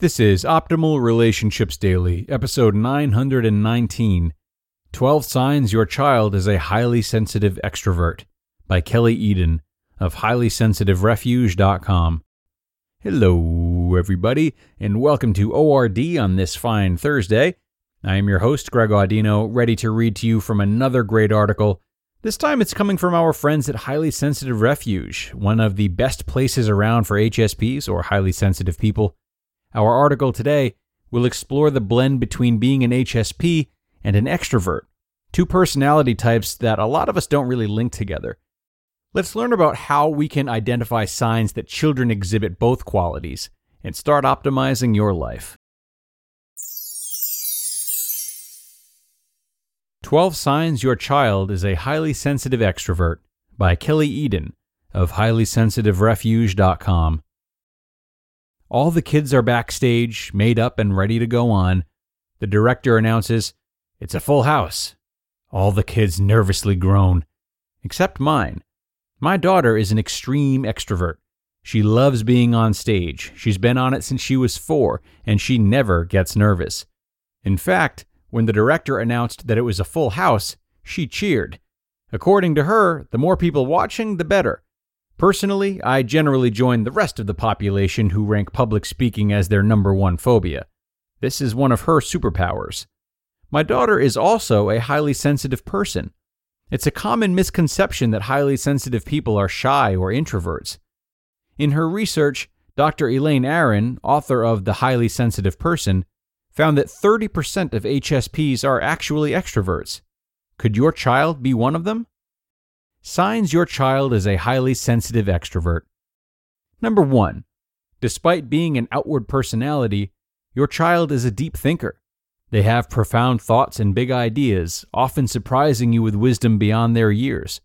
This is Optimal Relationships Daily, episode 919 12 Signs Your Child is a Highly Sensitive Extrovert by Kelly Eden of HighlySensitiveRefuge.com. Hello, everybody, and welcome to ORD on this fine Thursday. I am your host, Greg Audino, ready to read to you from another great article. This time it's coming from our friends at Highly Sensitive Refuge, one of the best places around for HSPs or highly sensitive people. Our article today will explore the blend between being an HSP and an extrovert, two personality types that a lot of us don't really link together. Let's learn about how we can identify signs that children exhibit both qualities and start optimizing your life. 12 Signs Your Child is a Highly Sensitive Extrovert by Kelly Eden of HighlySensitiveRefuge.com. All the kids are backstage, made up and ready to go on. The director announces, It's a full house. All the kids nervously groan, except mine. My daughter is an extreme extrovert. She loves being on stage. She's been on it since she was four, and she never gets nervous. In fact, when the director announced that it was a full house, she cheered. According to her, the more people watching, the better. Personally, I generally join the rest of the population who rank public speaking as their number one phobia. This is one of her superpowers. My daughter is also a highly sensitive person. It's a common misconception that highly sensitive people are shy or introverts. In her research, Dr. Elaine Aron, author of The Highly Sensitive Person, found that 30% of HSPs are actually extroverts. Could your child be one of them? Signs your child is a highly sensitive extrovert. Number one, despite being an outward personality, your child is a deep thinker. They have profound thoughts and big ideas, often surprising you with wisdom beyond their years.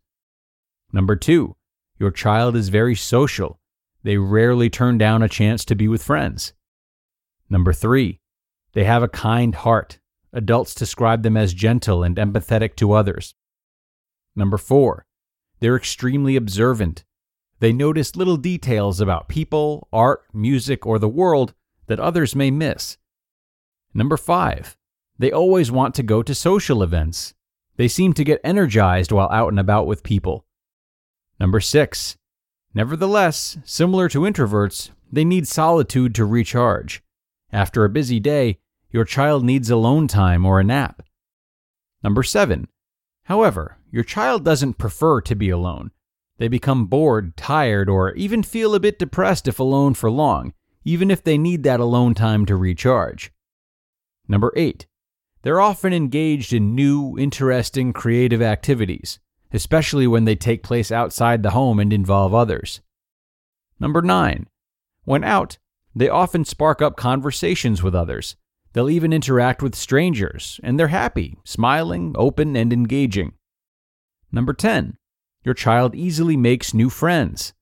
Number two, your child is very social. They rarely turn down a chance to be with friends. Number three, they have a kind heart. Adults describe them as gentle and empathetic to others. Number four, they're extremely observant. They notice little details about people, art, music, or the world that others may miss. Number five, they always want to go to social events. They seem to get energized while out and about with people. Number six, nevertheless, similar to introverts, they need solitude to recharge. After a busy day, your child needs alone time or a nap. Number seven, however, your child doesn't prefer to be alone. They become bored, tired, or even feel a bit depressed if alone for long, even if they need that alone time to recharge. Number 8. They're often engaged in new, interesting, creative activities, especially when they take place outside the home and involve others. Number 9. When out, they often spark up conversations with others. They'll even interact with strangers, and they're happy, smiling, open, and engaging. Number 10. Your child easily makes new friends.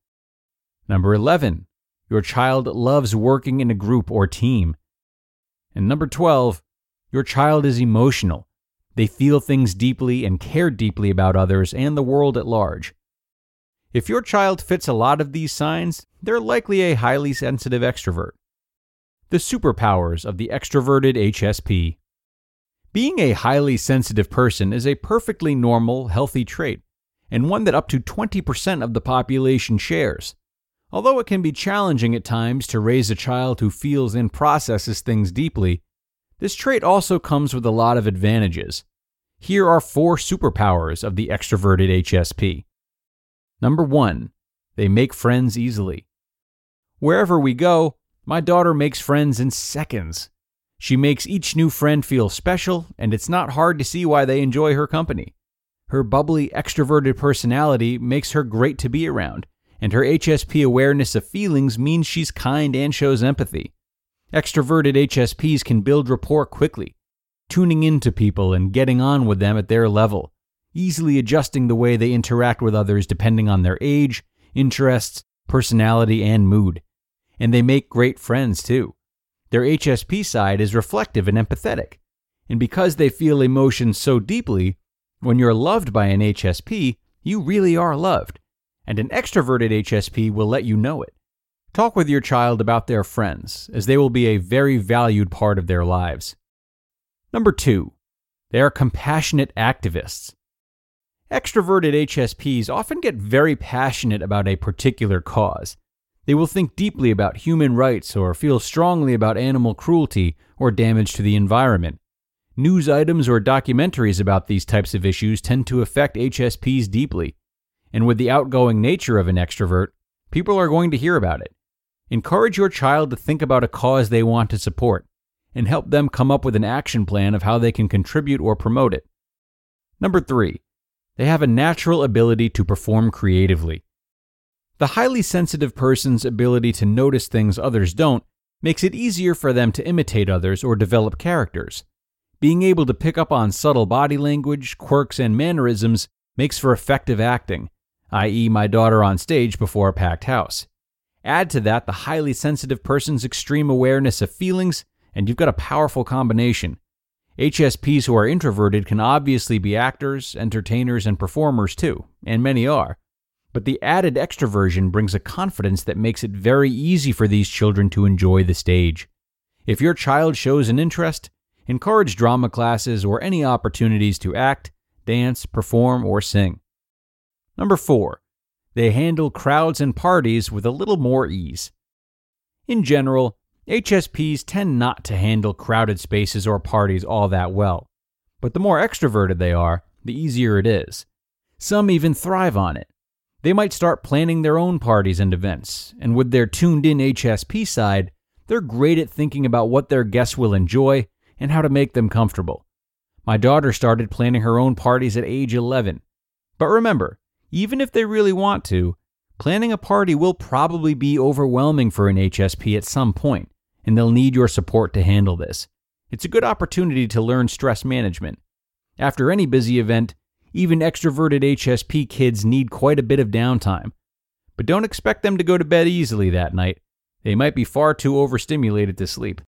Number 11. Your child loves working in a group or team. And number 12. Your child is emotional. They feel things deeply and care deeply about others and the world at large. If your child fits a lot of these signs, they're likely a highly sensitive extrovert. The superpowers of the extroverted HSP. Being a highly sensitive person is a perfectly normal, healthy trait, and one that up to 20% of the population shares. Although it can be challenging at times to raise a child who feels and processes things deeply, this trait also comes with a lot of advantages. Here are four superpowers of the extroverted HSP. Number one, they make friends easily. Wherever we go, my daughter makes friends in seconds. She makes each new friend feel special, and it's not hard to see why they enjoy her company. Her bubbly, extroverted personality makes her great to be around, and her HSP awareness of feelings means she's kind and shows empathy. Extroverted HSPs can build rapport quickly, tuning into people and getting on with them at their level, easily adjusting the way they interact with others depending on their age, interests, personality, and mood. And they make great friends too. Their HSP side is reflective and empathetic. And because they feel emotions so deeply, when you're loved by an HSP, you really are loved. And an extroverted HSP will let you know it. Talk with your child about their friends, as they will be a very valued part of their lives. Number two, they are compassionate activists. Extroverted HSPs often get very passionate about a particular cause. They will think deeply about human rights or feel strongly about animal cruelty or damage to the environment. News items or documentaries about these types of issues tend to affect HSPs deeply. And with the outgoing nature of an extrovert, people are going to hear about it. Encourage your child to think about a cause they want to support and help them come up with an action plan of how they can contribute or promote it. Number three, they have a natural ability to perform creatively. The highly sensitive person's ability to notice things others don't makes it easier for them to imitate others or develop characters. Being able to pick up on subtle body language, quirks, and mannerisms makes for effective acting, i.e., my daughter on stage before a packed house. Add to that the highly sensitive person's extreme awareness of feelings, and you've got a powerful combination. HSPs who are introverted can obviously be actors, entertainers, and performers too, and many are. But the added extroversion brings a confidence that makes it very easy for these children to enjoy the stage. If your child shows an interest, encourage drama classes or any opportunities to act, dance, perform, or sing. Number four, they handle crowds and parties with a little more ease. In general, HSPs tend not to handle crowded spaces or parties all that well, but the more extroverted they are, the easier it is. Some even thrive on it. They might start planning their own parties and events, and with their tuned in HSP side, they're great at thinking about what their guests will enjoy and how to make them comfortable. My daughter started planning her own parties at age 11. But remember, even if they really want to, planning a party will probably be overwhelming for an HSP at some point, and they'll need your support to handle this. It's a good opportunity to learn stress management. After any busy event, even extroverted HSP kids need quite a bit of downtime. But don't expect them to go to bed easily that night. They might be far too overstimulated to sleep.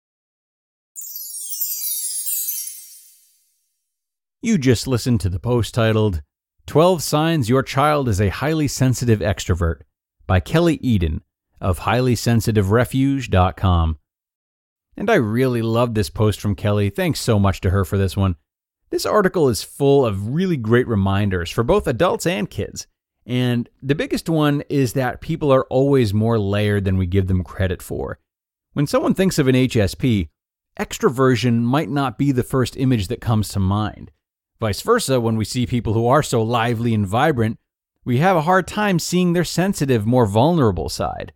You just listened to the post titled 12 Signs Your Child is a Highly Sensitive Extrovert by Kelly Eden of highlysensitiverefuge.com. And I really love this post from Kelly. Thanks so much to her for this one. This article is full of really great reminders for both adults and kids. And the biggest one is that people are always more layered than we give them credit for. When someone thinks of an HSP, extroversion might not be the first image that comes to mind. Vice versa, when we see people who are so lively and vibrant, we have a hard time seeing their sensitive, more vulnerable side.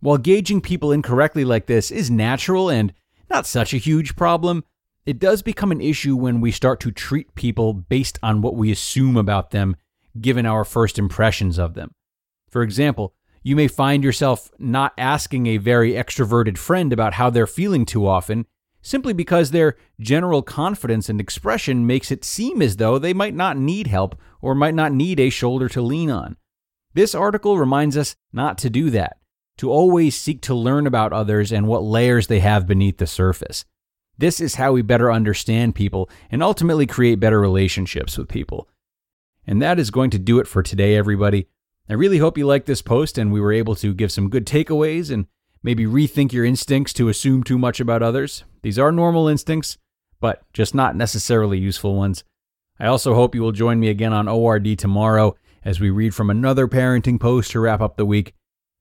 While gauging people incorrectly like this is natural and not such a huge problem, it does become an issue when we start to treat people based on what we assume about them given our first impressions of them. For example, you may find yourself not asking a very extroverted friend about how they're feeling too often simply because their general confidence and expression makes it seem as though they might not need help or might not need a shoulder to lean on. This article reminds us not to do that, to always seek to learn about others and what layers they have beneath the surface. This is how we better understand people and ultimately create better relationships with people. And that is going to do it for today, everybody. I really hope you liked this post and we were able to give some good takeaways and maybe rethink your instincts to assume too much about others. These are normal instincts, but just not necessarily useful ones. I also hope you will join me again on ORD tomorrow as we read from another parenting post to wrap up the week.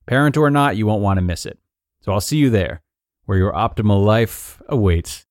Parent or not, you won't want to miss it. So I'll see you there, where your optimal life awaits.